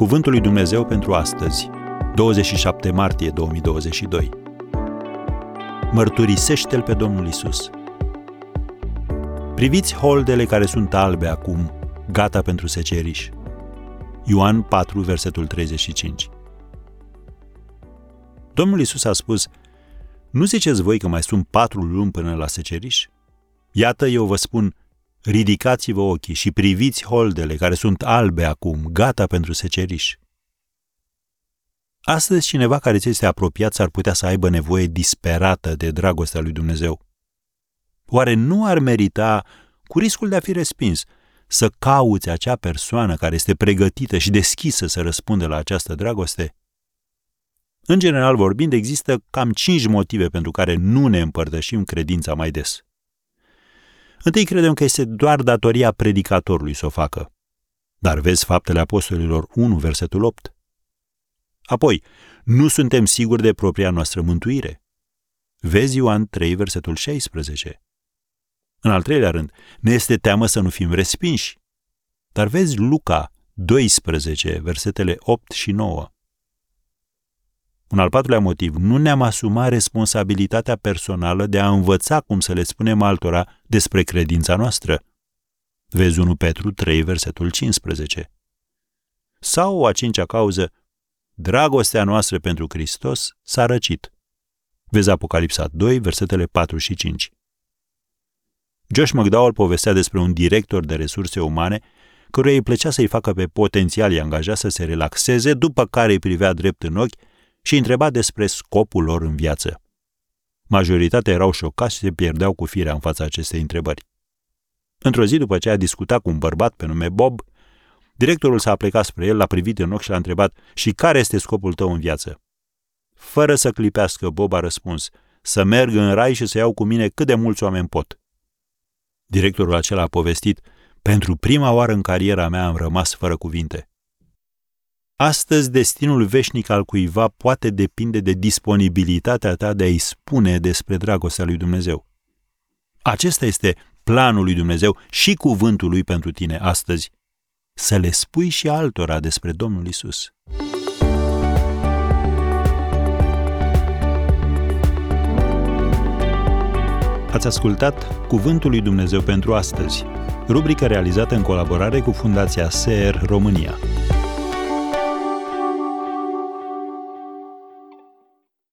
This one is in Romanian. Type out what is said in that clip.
Cuvântul lui Dumnezeu pentru astăzi, 27 martie 2022. Mărturisește-L pe Domnul Isus. Priviți holdele care sunt albe acum, gata pentru seceriș. Ioan 4, versetul 35. Domnul Isus a spus, nu ziceți voi că mai sunt patru luni până la seceriș? Iată, eu vă spun, ridicați-vă ochii și priviți holdele care sunt albe acum, gata pentru seceriș. Astăzi cineva care ți este apropiat s-ar putea să aibă nevoie disperată de dragostea lui Dumnezeu. Oare nu ar merita, cu riscul de a fi respins, să cauți acea persoană care este pregătită și deschisă să răspundă la această dragoste? În general vorbind, există cam cinci motive pentru care nu ne împărtășim credința mai des. Întâi credem că este doar datoria predicatorului să o facă. Dar vezi faptele apostolilor 1, versetul 8. Apoi, nu suntem siguri de propria noastră mântuire. Vezi Ioan 3, versetul 16. În al treilea rând, ne este teamă să nu fim respinși. Dar vezi Luca 12, versetele 8 și 9. Un al patrulea motiv, nu ne-am asumat responsabilitatea personală de a învăța cum să le spunem altora despre credința noastră. Vezi 1 Petru 3, versetul 15. Sau a cincea cauză, dragostea noastră pentru Hristos s-a răcit. Vezi Apocalipsa 2, versetele 4 și 5. Josh McDowell povestea despre un director de resurse umane căruia îi plăcea să-i facă pe potențialii angajați să se relaxeze, după care îi privea drept în ochi și întreba despre scopul lor în viață. Majoritatea erau șocați și se pierdeau cu firea în fața acestei întrebări. Într-o zi, după ce a discutat cu un bărbat pe nume Bob, directorul s-a plecat spre el, l-a privit în ochi și l-a întrebat și care este scopul tău în viață? Fără să clipească, Bob a răspuns, să merg în rai și să iau cu mine cât de mulți oameni pot. Directorul acela a povestit, pentru prima oară în cariera mea am rămas fără cuvinte. Astăzi, destinul veșnic al cuiva poate depinde de disponibilitatea ta de a-i spune despre dragostea lui Dumnezeu. Acesta este planul lui Dumnezeu și cuvântul lui pentru tine astăzi. Să le spui și altora despre Domnul Isus. Ați ascultat Cuvântul lui Dumnezeu pentru astăzi, rubrica realizată în colaborare cu Fundația SER România.